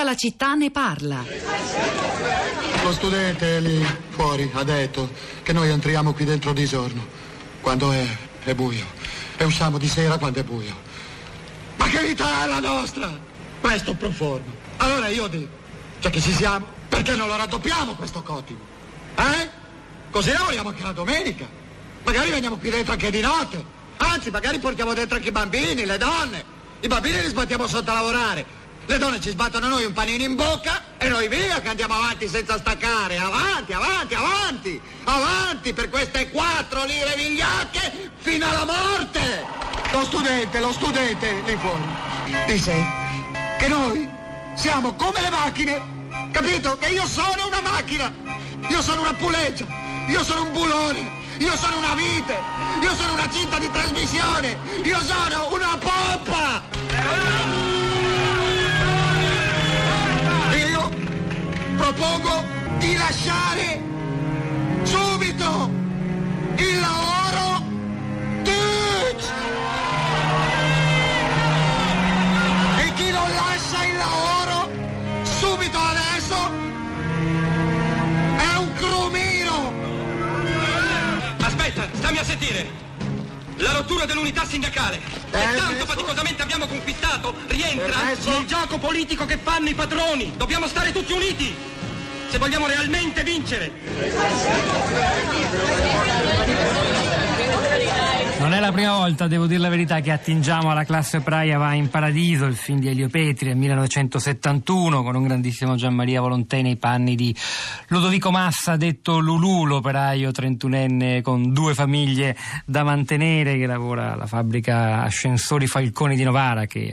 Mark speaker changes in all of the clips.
Speaker 1: Tutta la città ne parla.
Speaker 2: Lo studente lì fuori ha detto che noi entriamo qui dentro di giorno, quando è, è buio, e usciamo di sera quando è buio. Ma che vita è la nostra? Questo profondo. Allora io dico, già che ci siamo, perché non lo raddoppiamo questo cotimo? Eh? Così lavoriamo anche la domenica. Magari veniamo qui dentro anche di notte. Anzi, magari portiamo dentro anche i bambini, le donne. I bambini li sbattiamo sotto a lavorare. Le donne ci sbattono noi un panino in bocca e noi via che andiamo avanti senza staccare. Avanti, avanti, avanti, avanti per queste quattro lire vigliacche fino alla morte. Lo studente, lo studente lì fuori dice che noi siamo come le macchine. Capito? Che io sono una macchina. Io sono una puleggia. Io sono un bulone. Io sono una vite, io sono una cinta di trasmissione, io sono una poppa! Propongo di lasciare subito il lavoro tutti! E chi non lascia il lavoro subito adesso è un crumino!
Speaker 3: Aspetta, stammi a sentire. La rottura dell'unità sindacale, che
Speaker 2: Eh,
Speaker 3: tanto
Speaker 2: adesso-
Speaker 3: faticosamente abbiamo conquistato, rientra
Speaker 2: Adesso-
Speaker 3: nel gioco politico che fanno i padroni. Dobbiamo stare tutti uniti se vogliamo realmente vincere.
Speaker 4: Non è la prima volta, devo dire la verità, che attingiamo alla classe operaia va in paradiso, il film di Elio Petri del 1971 con un grandissimo Gianmaria Volontè nei panni di Ludovico Massa, detto Lulù, l'operaio 31enne con due famiglie da mantenere che lavora alla fabbrica Ascensori Falconi di Novara, che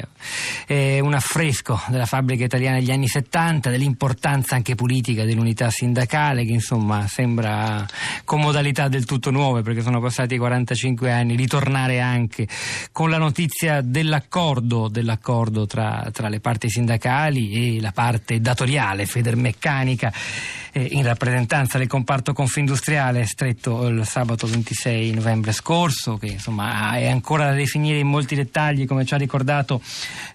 Speaker 4: è un affresco della fabbrica italiana degli anni 70, dell'importanza anche politica dell'unità sindacale che insomma sembra con modalità del tutto nuove perché sono passati 45 anni, ritornare anche con la notizia dell'accordo, dell'accordo tra, tra le parti sindacali e la parte datoriale, Federmeccanica, in rappresentanza del comparto confindustriale stretto il sabato 26 novembre scorso, che insomma è ancora da definire in molti dettagli, come ci ha ricordato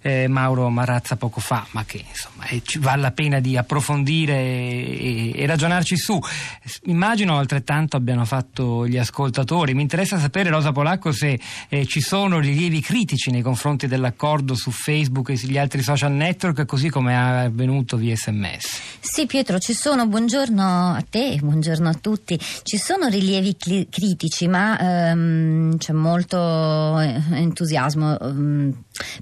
Speaker 4: eh, Mauro Marazza poco fa, ma che insomma eh, ci vale la pena di approfondire e, e ragionarci su. Immagino altrettanto abbiano fatto gli ascoltatori. Mi interessa sapere, Rosa Polacco, se eh, ci sono rilievi critici nei confronti dell'accordo su Facebook e sugli altri social network, così come è avvenuto via sms.
Speaker 5: Sì Pietro, ci sono, buongiorno a te, buongiorno a tutti, ci sono rilievi cli- critici ma ehm, c'è molto eh, entusiasmo ehm,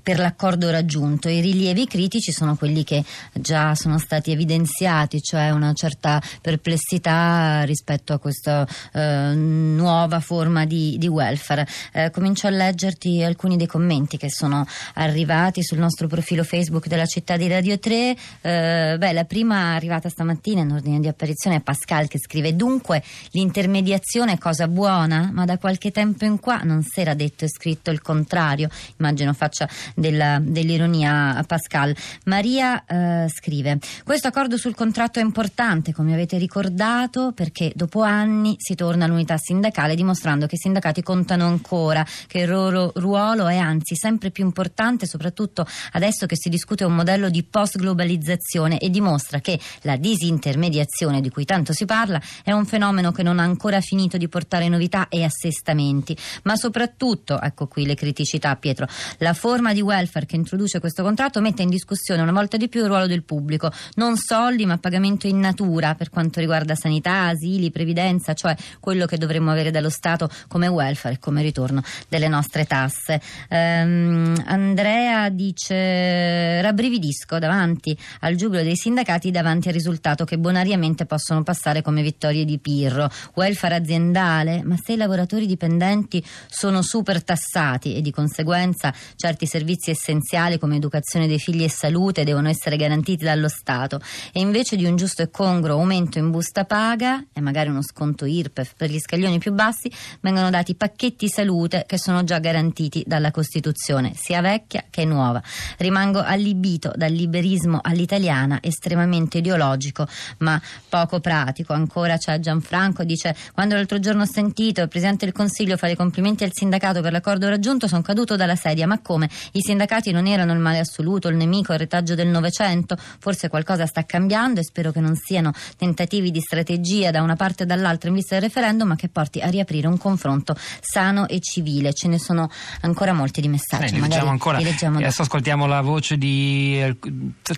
Speaker 5: per l'accordo raggiunto. I rilievi critici sono quelli che già sono stati evidenziati, cioè una certa perplessità rispetto a questa eh, nuova forma di, di welfare. Eh, comincio a leggerti alcuni dei commenti che sono arrivati sul nostro profilo Facebook della città di Radio 3. Eh, beh, la prima arrivata stamattina in ordine di apparizione è Pascal che scrive dunque l'intermediazione è cosa buona, ma da qualche tempo in qua non si era detto e scritto il contrario. Immagino faccia della- dell'ironia Pascal. Maria eh, scrive questo accordo sul contratto è importante, come avete ricordato, perché dopo anni si torna all'unità sindacale dimostrando che i sindacati contano ancora, che il loro ruolo è anzi sempre più importante, soprattutto adesso che si discute un modello di post-globalizzazione e dimostra che la disintermediazione di cui tanto si parla è un fenomeno che non ha ancora finito di portare novità e assestamenti, ma soprattutto, ecco qui le criticità Pietro, la forma di welfare che introduce questo contratto mette in discussione una volta di più il ruolo del pubblico, non soldi ma pagamento in natura per quanto riguarda sanità, asili, previdenza, cioè quello che dovremmo avere dallo Stato come welfare e come ritorno delle nostre tasse. Ehm, Andrea dice rabbrividisco davanti al giubilo dei sindacati davanti al risultato che bonariamente possono passare come vittorie di Pirro. Welfare aziendale, ma se i lavoratori dipendenti sono super tassati e di conseguenza certi servizi essenziali come educazione dei figli e salute devono essere garantiti dallo Stato e invece di un giusto e congruo aumento in busta paga e magari uno sconto IRPEF per gli scaglioni più bassi vengono dati pacchetti salute che sono già garantiti dalla Costituzione, sia vecchia che nuova. Rimango allibito dal liberismo all'italiana estremamente ideologico ma poco pratico. Ancora c'è Gianfranco, dice quando l'altro giorno ho sentito il Presidente del Consiglio fare i complimenti al sindacato per l'accordo raggiunto sono caduto dalla sedia, ma come? I sindacati non erano il male assoluto, il nemico, il retaggio del Novecento? Forse qualcosa sta cambiando e spero che non siano tentativi di strategia da una parte e dall'altra in vista del referendum, ma che porti a riaprire un confronto sano e civile. Ce ne sono ancora molti di messaggi.
Speaker 4: Eh, leggiamo ancora. Adesso ascoltiamo la voce di. Eh,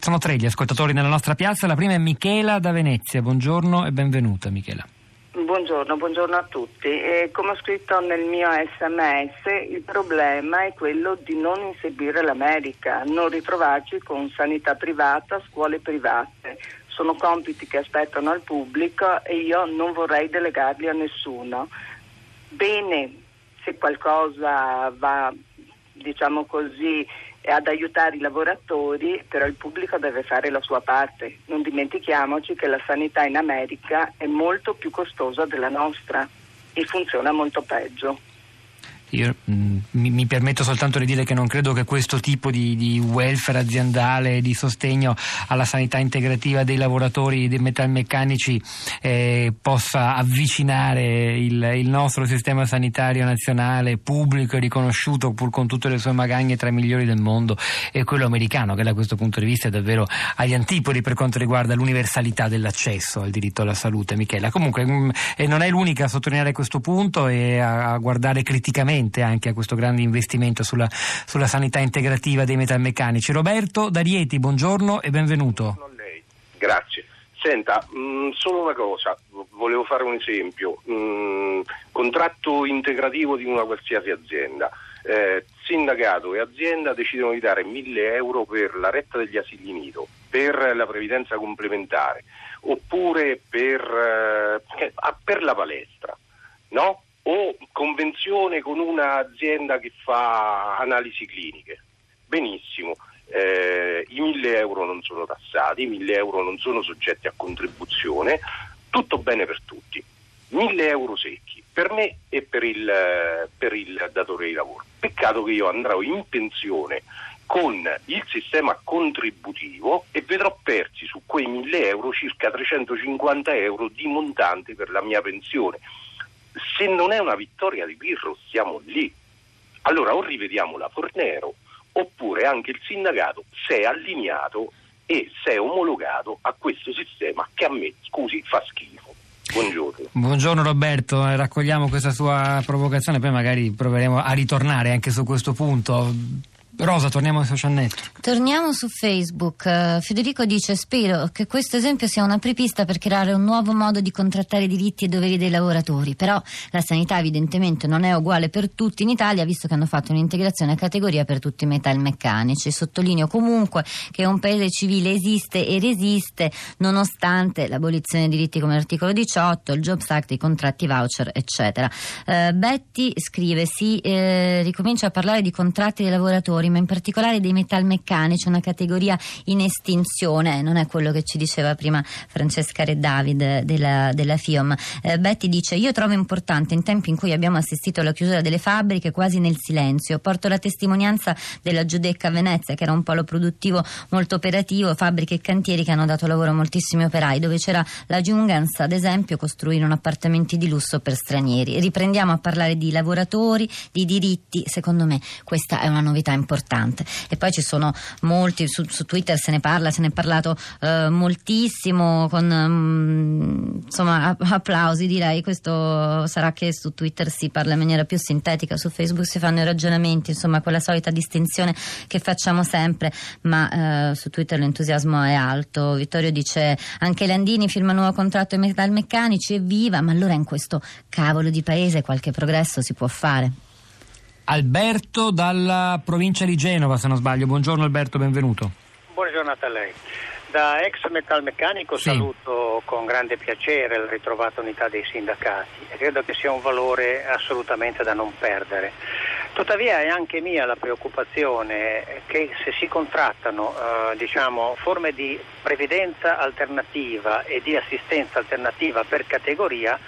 Speaker 4: sono tre gli ascoltatori nella nostra piazza. La prima è Michela da Venezia. Buongiorno e benvenuta, Michela.
Speaker 1: Buongiorno, buongiorno a tutti. Eh, come ho scritto nel mio sms, il problema è quello di non inseguire l'America, non ritrovarci con sanità privata, scuole private. Sono compiti che aspettano al pubblico e io non vorrei delegarli a nessuno. Bene, se qualcosa va, diciamo così, ad aiutare i lavoratori, però il pubblico deve fare la sua parte. Non dimentichiamoci che la sanità in America è molto più costosa della nostra e funziona molto peggio.
Speaker 4: Io mm, mi, mi, permetto soltanto di dire che non credo che questo tipo di, di welfare aziendale, di sostegno alla sanità integrativa dei lavoratori dei metalmeccanici eh, possa avvicinare il, il, nostro sistema sanitario nazionale pubblico e riconosciuto pur con tutte le sue magagne tra i migliori del mondo e quello americano che da questo punto di vista è davvero agli antipodi per quanto riguarda l'universalità dell'accesso al diritto alla salute. Michela, comunque mh, mm, non è l'unica a sottolineare questo punto e a, a guardare criticamente attente anche a questo grande investimento sulla, sulla sanità integrativa dei metalmeccanici. Roberto D'Arieti, buongiorno e benvenuto.
Speaker 6: Buongiorno a lei. Grazie. Senta, mm, solo una cosa, volevo fare un esempio. Mm, contratto integrativo di una qualsiasi azienda. Eh, sindacato e azienda decidono di dare 1000 euro per la retta degli asili nido, per la previdenza complementare oppure per, eh, per la palestra. No? O convenzione con un'azienda che fa analisi cliniche. Benissimo, eh, i 1000 euro non sono tassati, i 1000 euro non sono soggetti a contribuzione, tutto bene per tutti. 1000 euro secchi per me e per il, per il datore di lavoro. Peccato che io andrò in pensione con il sistema contributivo e vedrò persi su quei 1000 euro circa 350 euro di montante per la mia pensione se non è una vittoria di Pirro siamo lì. Allora o rivediamo la Fornero oppure anche il sindacato si è allineato e si è omologato a questo sistema che a me, scusi, fa schifo. Buongiorno.
Speaker 4: Buongiorno Roberto, raccogliamo questa sua provocazione, poi magari proveremo a ritornare anche su questo punto. Rosa, torniamo ai social network.
Speaker 5: Torniamo su Facebook. Uh, Federico dice: Spero che questo esempio sia una prepista per creare un nuovo modo di contrattare diritti e doveri dei lavoratori. Però la sanità, evidentemente, non è uguale per tutti in Italia, visto che hanno fatto un'integrazione a categoria per tutti i metalmeccanici. Sottolineo comunque che un paese civile esiste e resiste nonostante l'abolizione dei diritti come l'articolo 18, il Jobs Act, i contratti voucher, eccetera. Uh, Betty scrive: Si eh, ricomincia a parlare di contratti dei lavoratori, ma in particolare dei metalmeccanici, una categoria in estinzione, non è quello che ci diceva prima Francesca Re David della, della FIOM. Eh, Betty dice: Io trovo importante in tempi in cui abbiamo assistito alla chiusura delle fabbriche quasi nel silenzio. Porto la testimonianza della Giudecca a Venezia, che era un polo produttivo molto operativo, fabbriche e cantieri che hanno dato lavoro a moltissimi operai, dove c'era la Jungens, ad esempio, costruirono appartamenti di lusso per stranieri. Riprendiamo a parlare di lavoratori, di diritti. Secondo me questa è una novità importante importante. E poi ci sono molti, su, su Twitter se ne parla, se ne è parlato eh, moltissimo, con um, insomma applausi direi, questo sarà che su Twitter si parla in maniera più sintetica, su Facebook si fanno i ragionamenti, insomma quella solita distinzione che facciamo sempre, ma eh, su Twitter l'entusiasmo è alto. Vittorio dice anche Landini firma un nuovo contratto ai metalmeccanici, evviva, ma allora in questo cavolo di paese qualche progresso si può fare.
Speaker 4: Alberto dalla provincia di Genova, se non sbaglio. Buongiorno Alberto, benvenuto.
Speaker 7: Buona giornata a lei. Da ex metalmeccanico sì. saluto con grande piacere la ritrovata unità dei sindacati e credo che sia un valore assolutamente da non perdere. Tuttavia è anche mia la preoccupazione che se si contrattano eh, diciamo, forme di previdenza alternativa e di assistenza alternativa per categoria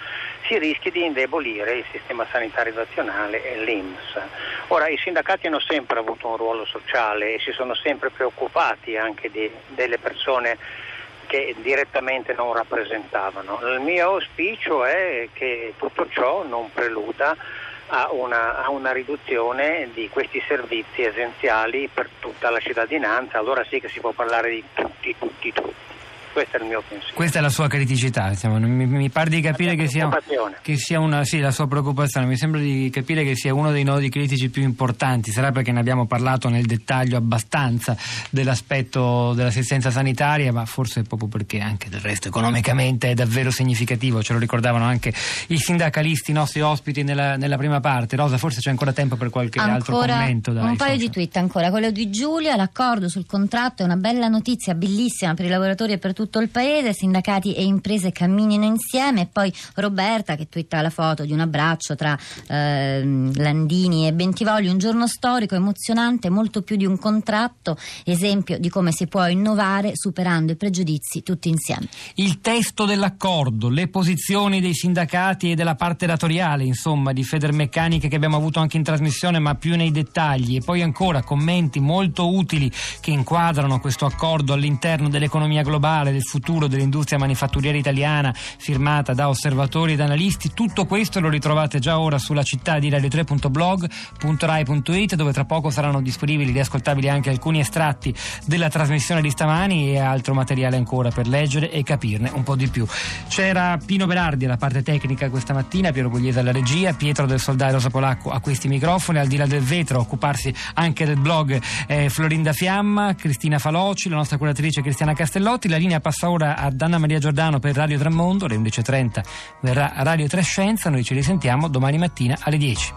Speaker 7: si rischi di indebolire il sistema sanitario nazionale e l'IMS. Ora, i sindacati hanno sempre avuto un ruolo sociale e si sono sempre preoccupati anche di, delle persone che direttamente non rappresentavano. Il mio auspicio è che tutto ciò non preluda a una, a una, riduzione di questi servizi essenziali per tutta la cittadinanza, allora sì che si può parlare di tutti, tutti, tutti. Questo è il mio pensiero.
Speaker 4: Questa è la sua criticità, diciamo. mi, mi, pare di capire che sia, che sia, una, sì, la sua preoccupazione, mi sembra di capire che sia uno dei nodi critici più importanti, sarà perché ne abbiamo parlato nel dettaglio abbastanza dell'aspetto dell'assistenza sanitaria, ma forse proprio perché anche del resto economicamente è davvero significativo, ce lo ricordavano anche i sindacalisti, i nostri ospiti nella, nella prima parte. Rosa, forse c'è ancora tempo per qualche
Speaker 5: ancora
Speaker 4: altro commento. Dai,
Speaker 5: un paio social. di tweet ancora, quello di Giulia, l'accordo sul contratto è una bella notizia, bellissima per i lavoratori e per tutti tutto il paese, sindacati e imprese camminino insieme e poi Roberta che twitta la foto di un abbraccio tra eh, Landini e Bentivogli, un giorno storico, emozionante, molto più di un contratto, esempio di come si può innovare superando i pregiudizi tutti insieme.
Speaker 4: Il testo dell'accordo, le posizioni dei sindacati e della parte datoriale, insomma, di Federmeccaniche che abbiamo avuto anche in trasmissione, ma più nei dettagli, e poi ancora commenti molto utili che inquadrano questo accordo all'interno dell'economia globale, del futuro dell'industria manifatturiera italiana firmata da osservatori ed analisti. Tutto questo lo ritrovate già ora sulla città di radio3.blog.rai.it dove tra poco saranno disponibili e ascoltabili anche alcuni estratti della trasmissione di stamani e altro materiale ancora per leggere e capirne un po' di più. C'era Pino Berardi alla parte tecnica questa mattina, Piero Pugliese alla regia, Pietro del Soldato Rosa Polacco a questi microfoni, al di là del vetro a occuparsi anche del blog eh, Florinda Fiamma, Cristina Faloci, la nostra curatrice Cristiana Castellotti, la linea passa ora ad Anna Maria Giordano per Radio Tramondo, alle 11.30 verrà Radio Trescenza, noi ci risentiamo domani mattina alle 10.